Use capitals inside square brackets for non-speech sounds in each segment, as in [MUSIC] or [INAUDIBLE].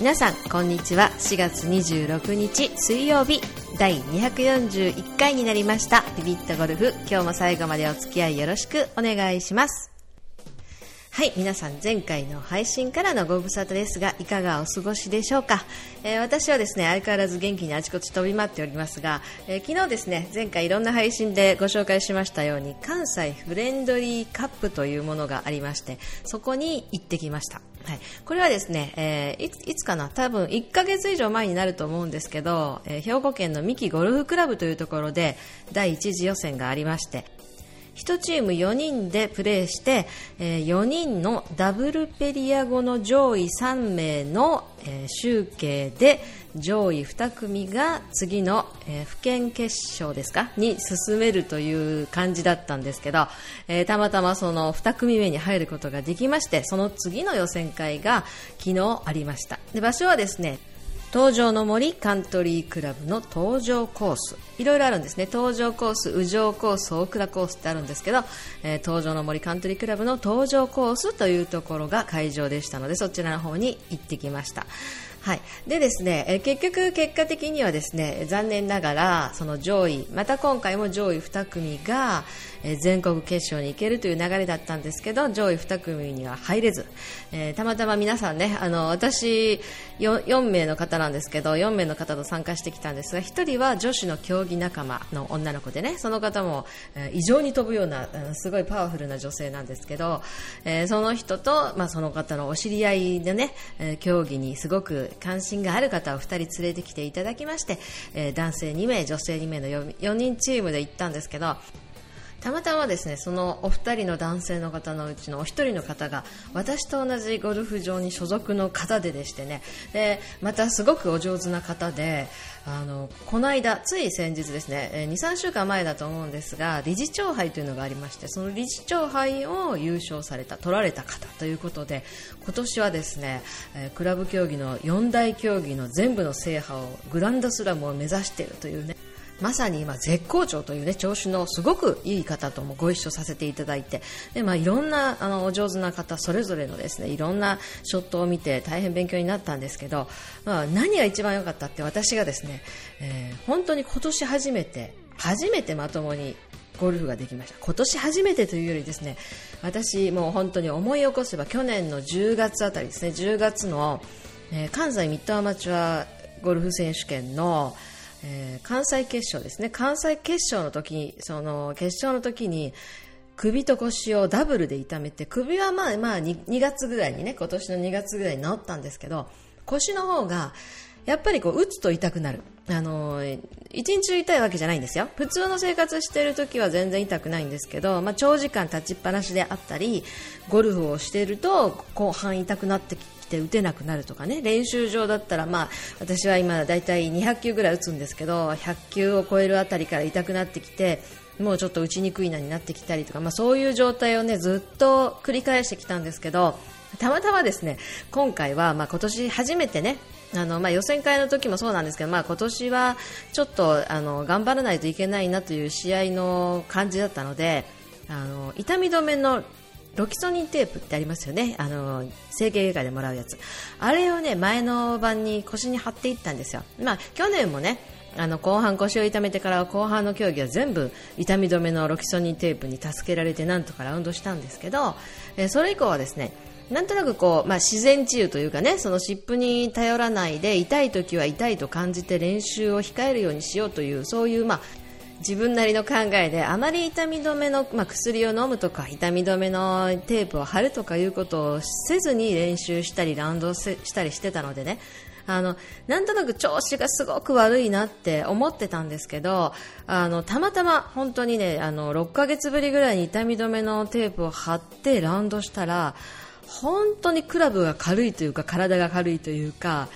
皆さんこんにちは。4月26日水曜日。第241回になりました。ビビットゴルフ。今日も最後までお付き合いよろしくお願いします。はい皆さん前回の配信からのご無沙汰ですがいかがお過ごしでしょうか、えー、私はですね相変わらず元気にあちこち飛び回っておりますが、えー、昨日ですね前回いろんな配信でご紹介しましたように関西フレンドリーカップというものがありましてそこに行ってきました。はい、これはですね、えー、いついつかな？多分1ヶ月以上前になると思うんですけど、えー、兵庫県の三木ゴルフクラブというところで第1次予選がありまして1チーム4人でプレーして、えー、4人のダブルペリア後の上位3名の、えー、集計で上位2組が次の、えー、府県決勝ですか？に進めるという感じだったんですけど、えー、たまたまその2組目に入ることができましてその次の予選会が昨日ありました。で場所はですね東条の森カントリークラブの登場コースいろいろあるんですね登場コース、宇城コース、大倉コースってあるんですけど、えー、東条の森カントリークラブの登場コースというところが会場でしたのでそちらの方に行ってきました。はい、でですね、え結局、結果的にはですね残念ながらその上位また今回も上位2組が、え全国決勝に行けるという流れだったんですけど上位2組には入れず、えー、たまたま皆さんねあの私 4, 4, 名の方なんですけど4名の方と参加してきたんですが1人は女子の競技仲間の女の子でねその方も、え、異常に飛ぶようなすごいパワフルな女性なんですけど、えー、その人と、まあ、その方のお知り合いでね、え競技にすごく関心がある方を2人連れてきていただきまして、えー、男性2名、女性2名の 4, 4人チームで行ったんですけどたまたまですねそのお二人の男性の方のうちのお一人の方が私と同じゴルフ場に所属の方ででしてね。でまたすごくお上手な方であのこの間、つい先日ですね23週間前だと思うんですが理事長杯というのがありましてその理事長杯を優勝された取られた方ということで今年はですねクラブ競技の四大競技の全部の制覇をグランドスラムを目指しているというねまさに今絶好調というね調子のすごくいい方ともご一緒させていただいてで、まあ、いろんなあのお上手な方それぞれのですねいろんなショットを見て大変勉強になったんですけど、まあ、何が一番良かったって私がですね、えー、本当に今年初めて初めてまともにゴルフができました。今年初めてというよりですね私もう本当に思い起こせば去年の10月あたりですね10月の、えー、関西ミッドアマチュアゴルフ選手権のえー、関西決勝ですね。関西決勝の時その決勝の時に首と腰をダブルで痛めて首はまあまあ 2, 2月ぐらいにね今年の2月ぐらいに治ったんですけど腰の方がやっぱりこう打つと痛くなる。あの一日中痛いわけじゃないんですよ。普通の生活している時は全然痛くないんですけど、まあ、長時間立ちっぱなしであったり、ゴルフをしていると後半痛くなってきて打てなくなるとかね練習場だったら、まあ、私は今だいたい200球ぐらい打つんですけど100球を超えるあたりから痛くなってきてもうちょっと打ちにくいなになってきたりとか、まあ、そういう状態をねずっと繰り返してきたんですけどたまたまですね今回は、まあ、今年初めてねあのまあ、予選会の時もそうなんですけど、まあ、今年はちょっとあの頑張らないといけないなという試合の感じだったのであの痛み止めのロキソニンテープってありますよね。あの整形外科でもらうやつ。あれをね前の晩に腰に貼っていったんですよ、まあ、去年もねあの後半腰を痛めてから後半の競技は全部痛み止めのロキソニンテープに助けられてなんとかラウンドしたんですけど、えそれ以降はですねなんとなくこう、まあ、自然治癒というかねその湿布に頼らないで痛い時は痛いと感じて練習を控えるようにしようというそういう、まあ、自分なりの考えであまり痛み止めの、まあ、薬を飲むとか痛み止めのテープを貼るとかいうことをせずに練習したりラウンドしたりしてたのでね。あのなんとなく調子がすごく悪いなって思ってたんですけどあのたまたま本当にねあの6ヶ月ぶりぐらいに痛み止めのテープを貼ってラウンドしたら本当にクラブが軽いというか体が軽いというか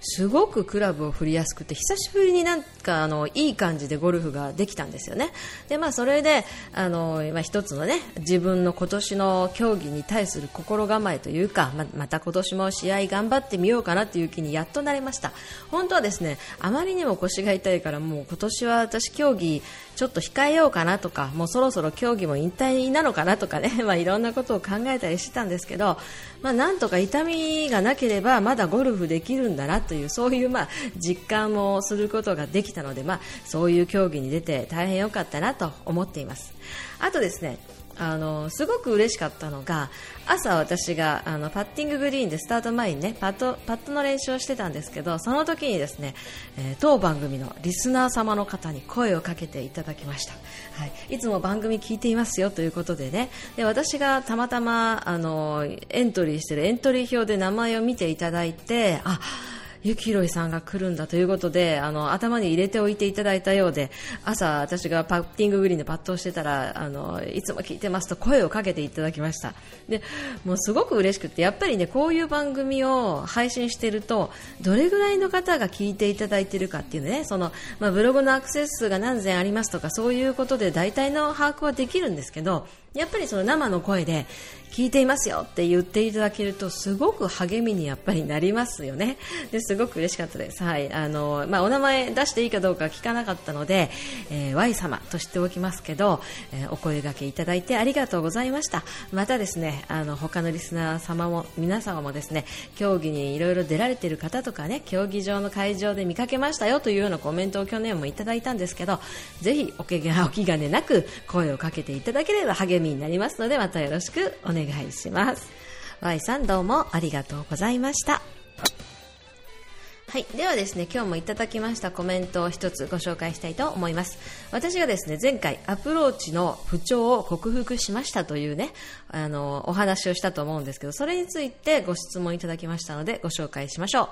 すごくクラブを振りやすくて久しぶりになんかあのいい感じでゴルフができたんですよね。でまあ、それであの、まあ、一つのね自分の今年の競技に対する心構えというかままた今年も試合頑張ってみようかなという気にやっとなれました。本当はですねあまりにも腰が痛いからもう今年は私競技ちょっと控えようかなとかもうそろそろ競技も引退なのかなとかね、[LAUGHS] まあ、いろんなことを考えたりしてたんですけど、まあ、なんとか痛みがなければまだゴルフできるんだなというそういうまあ実感もすることができたので、まあ、そういう競技に出て大変良かったなと思っています。あとですねあのすごく嬉しかったのが朝、私があのパッティンググリーンでスタート前にねパットパットの練習をしてたんですけどその時にですね、えー、当番組のリスナー様の方に声をかけていただきました、はい、いつも番組聞いていますよということでね。で私がたまたまあのエントリーしてるエントリー表で名前を見ていただいてあゆきひろいさんが来るんだということで、あの、頭に入れておいていただいたようで、朝私がパッティンググリーンでパットをしてたら、あの、いつも聞いてますと声をかけていただきました。で、もうすごく嬉しくて、やっぱりね、こういう番組を配信していると、どれぐらいの方が聞いていただいているかっていうね、その、まあ、ブログのアクセス数が何千ありますとか、そういうことで大体の把握はできるんですけど、やっぱりその生の声で聞いていますよって言っていただけるとすごく励みにやっぱりなりますよね。[LAUGHS] ですごく嬉しかったです。はい。あの、まあ、お名前出していいかどうか聞かなかったので、えー、Y 様としておきますけど、えー、お声掛けいただいてありがとうございました。またですね、あの、他のリスナー様も、皆様もですね、競技にいろいろ出られている方とかね、競技場の会場で見かけましたよというようなコメントを去年もいただいたんですけど、ぜひおけが、お気兼ねなく声をかけていただければ励みみになりますので、またよろしくお願いします。Y さんどうもありがとうございました。はい。ではですね、今日もいただきましたコメントを一つご紹介したいと思います。私がですね、前回アプローチの不調を克服しましたというね、あの、お話をしたと思うんですけど、それについてご質問いただきましたのでご紹介しましょう。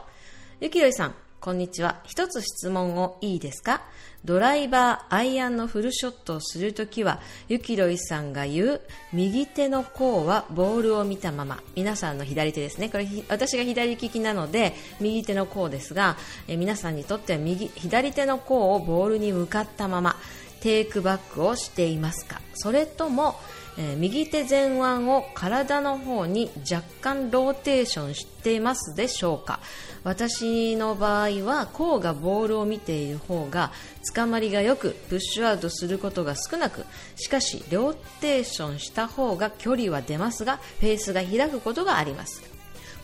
ゆきろいさん、こんにちは。一つ質問をいいですか？ドライバー、アイアンのフルショットをするときは、ゆきろいさんが言う、右手の甲はボールを見たまま。皆さんの左手ですね。これ、私が左利きなので、右手の甲ですが、え皆さんにとっては右、左手の甲をボールに向かったまま、テイクバックをしていますか？それとも、えー、右手前腕を体の方に若干ローテーションしていますでしょうか？私の場合は甲がボールを見ている方がつかまりがよくプッシュアウトすることが少なくしかしローテーションした方が距離は出ますがフェースが開くことがあります。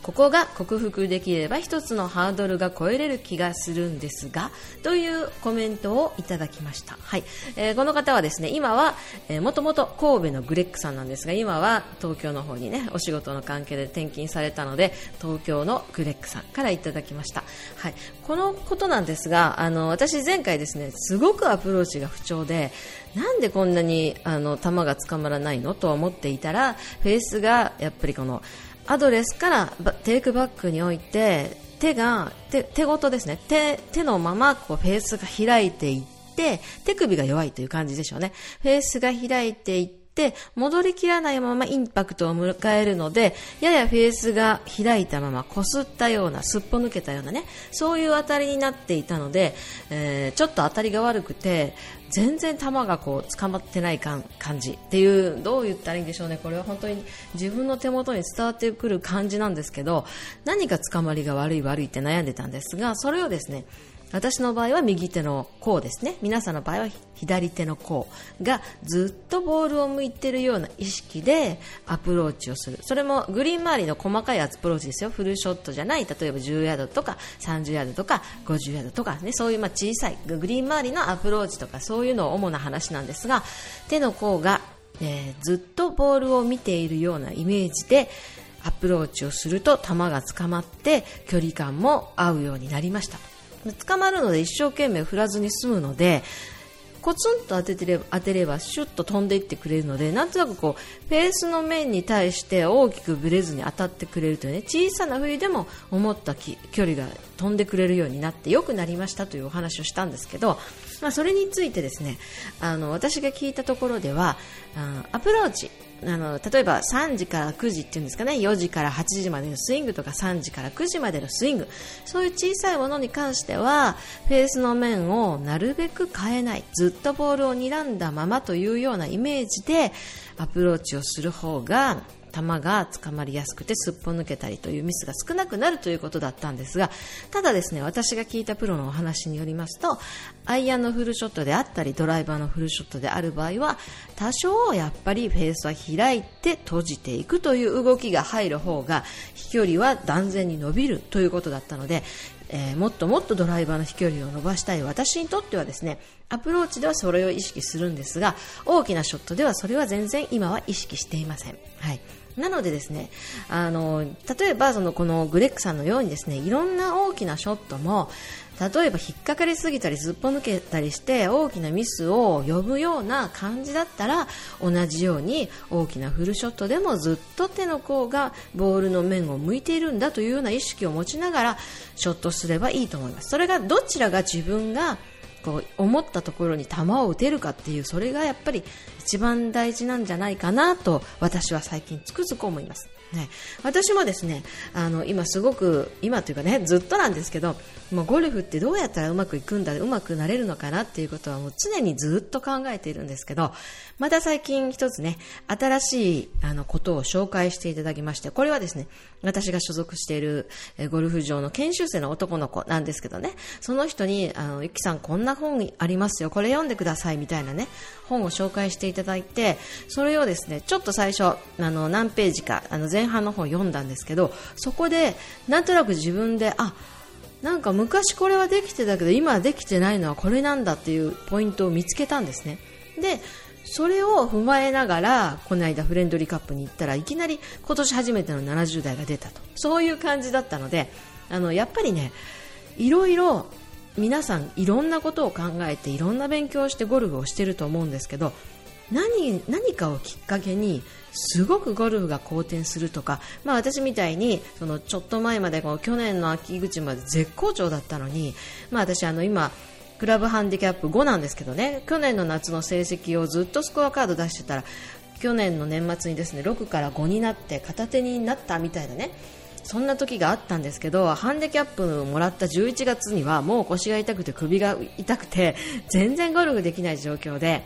ここが克服できれば一つのハードルが超えれる気がするんですがというコメントをいただきました、はい。えー、この方はですね今は、もともと神戸のグレックさんなんですが今は東京の方にねお仕事の関係で転勤されたので東京のグレックさんからいただきました、はい、このことなんですがあの私前回ですねすごくアプローチが不調でなんでこんなにあの球が捕まらないの？と思っていたらフェースがやっぱりこのアドレスからテイクバックにおいて手が手手ごとですね。手手のままこうフェースが開いていって手首が弱いという感じでしょうね。フェースが開いていって戻りきらないままインパクトを迎えるのでややフェースが開いたままこすったようなすっぽ抜けたようなねそういう当たりになっていたので、えー、ちょっと当たりが悪くて全然球がこう捕まってない感じっていうどう言ったらいいんでしょうね。これは本当に自分の手元に伝わってくる感じなんですけど何か捕まりが悪い悪いって悩んでたんですがそれをですね私の場合は右手の甲ですね。皆さんの場合は左手の甲がずっとボールを向いているような意識でアプローチをする。それもグリーン周りの細かいアプローチですよ。フルショットじゃない例えば10ヤードとか30ヤードとか50ヤードとか、ね、そういうま小さいグリーン周りのアプローチとかそういうのを主な話なんですが手の甲が、えー、ずっとボールを見ているようなイメージでアプローチをすると球が捕まって距離感も合うようになりました。捕まるので一生懸命振らずに済むのでコツンと当ててれば当てればシュッと飛んでいってくれるのでなんとなくこうフェースの面に対して大きくぶれずに当たってくれるというね小さな冬でも思った距離が飛んでくれるようになって良くなりましたというお話をしたんですけど、まあ、それについてですねあの私が聞いたところではアプローチあの例えば3時から9時っていうんですかね。4時から8時までのスイングとか3時から9時までのスイング。そういう小さいものに関してはフェースの面をなるべく変えない。ずっとボールを睨んだままというようなイメージでアプローチをする方が球が捕まりやすくてすっぽ抜けたりというミスが少なくなるということだったんですがただですね私が聞いたプロのお話によりますとアイアンのフルショットであったりドライバーのフルショットである場合は多少やっぱりフェースは開いて閉じていくという動きが入る方が飛距離は断然に伸びるということだったのでえー、もっともっとドライバーの飛距離を伸ばしたい私にとってはですねアプローチではそれを意識するんですが大きなショットではそれは全然今は意識していません。はいなのでですね、あの、例えばそのこのグレッグさんのようにですね、いろんな大きなショットも、例えば引っかかりすぎたりすっぽ抜けたりして大きなミスを呼ぶような感じだったら同じように大きなフルショットでもずっと手の甲がボールの面を向いているんだというような意識を持ちながらショットすればいいと思います。それがどちらが自分がこう思ったところに球を打てるかっていうそれがやっぱり一番大事なんじゃないかなと私は最近つくづく思います。ね、私もですねあの今すごく今というかねずっとなんですけどもうゴルフってどうやったらうまくいくんだうまくなれるのかなっていうことはもう常にずっと考えているんですけどまた最近一つね新しいあのことを紹介していただきましてこれはですね私が所属しているゴルフ場の研修生の男の子なんですけどね。その人にあのゆきさんこんな本ありますよ。これ読んでくださいみたいなね本を紹介していただいてそれをですねちょっと最初あの何ページかあの前半の方を読んだんですけどそこでなんとなく自分であなんか昔これはできてたけど今はできてないのはこれなんだっていうポイントを見つけたんですね。でそれを踏まえながらこの間フレンドリーカップに行ったらいきなり今年初めての70代が出たと。そういう感じだったのであのやっぱりねいろいろ皆さんいろんなことを考えていろんな勉強をしてゴルフをしてると思うんですけど何何かをきっかけにすごくゴルフが好転するとか、まあ、私みたいにそのちょっと前までこの去年の秋口まで絶好調だったのに、まあ、私あの今クラブハンディキャップ5なんですけどね。去年の夏の成績をずっとスコアカード出してたら去年の年末にですね6から5になって片手になったみたいなね。そんな時があったんですけどハンディキャップをもらった11月にはもう腰が痛くて首が痛くて全然ゴルフできない状況で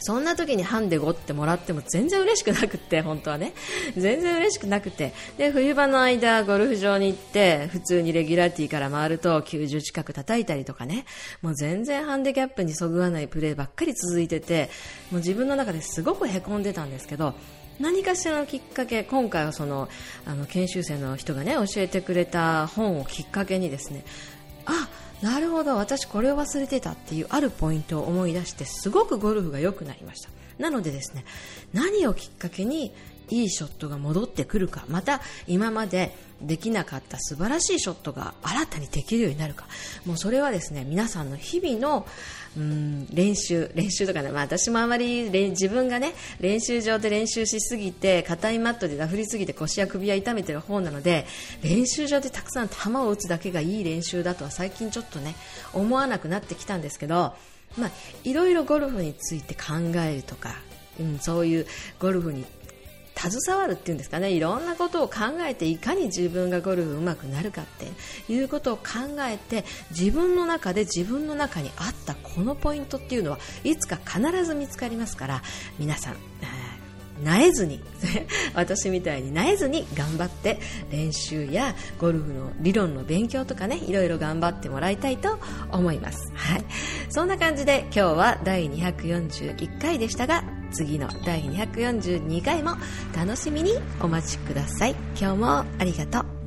そんな時にハンデ5ってもらっても全然嬉しくなくて [LAUGHS] 本当はね。全然嬉しくなくて。で冬場の間ゴルフ場に行って普通にレギュラーティーから回ると90近く叩いたりとかね。もう全然ハンデキャップにそぐわないプレーばっかり続いててもう自分の中ですごくへこんでたんですけど何かしらのきっかけ今回はそのあの研修生の人がね教えてくれた本をきっかけにですねあなるほど。私これを忘れてたっていうあるポイントを思い出してすごくゴルフが良くなりました。なのでですね何をきっかけにいいショットが戻ってくるかまた今までできなかった素晴らしいショットが新たにできるようになるか。もうそれはですね皆さんの日々のうん練習練習とかね、まあ、私もあまり自分がね練習場で練習しすぎて硬いマットでダフりすぎて腰や首は痛めてる方なので練習場でたくさん球を打つだけがいい練習だとは最近ちょっとね思わなくなってきたんですけどまあ、いろいろゴルフについて考えるとか、うん、そういうゴルフに携わるっていうんですかね。いろんなことを考えていかに自分がゴルフ上手くなるかっていうことを考えて自分の中で自分の中にあったこのポイントっていうのはいつか必ず見つかりますから皆さんなえずに [LAUGHS] 私みたいになえずに頑張って練習やゴルフの理論の勉強とかねいろいろ頑張ってもらいたいと思います、はい、そんな感じで今日は第241回でしたが次の第242回も楽しみにお待ちください。今日もありがとう。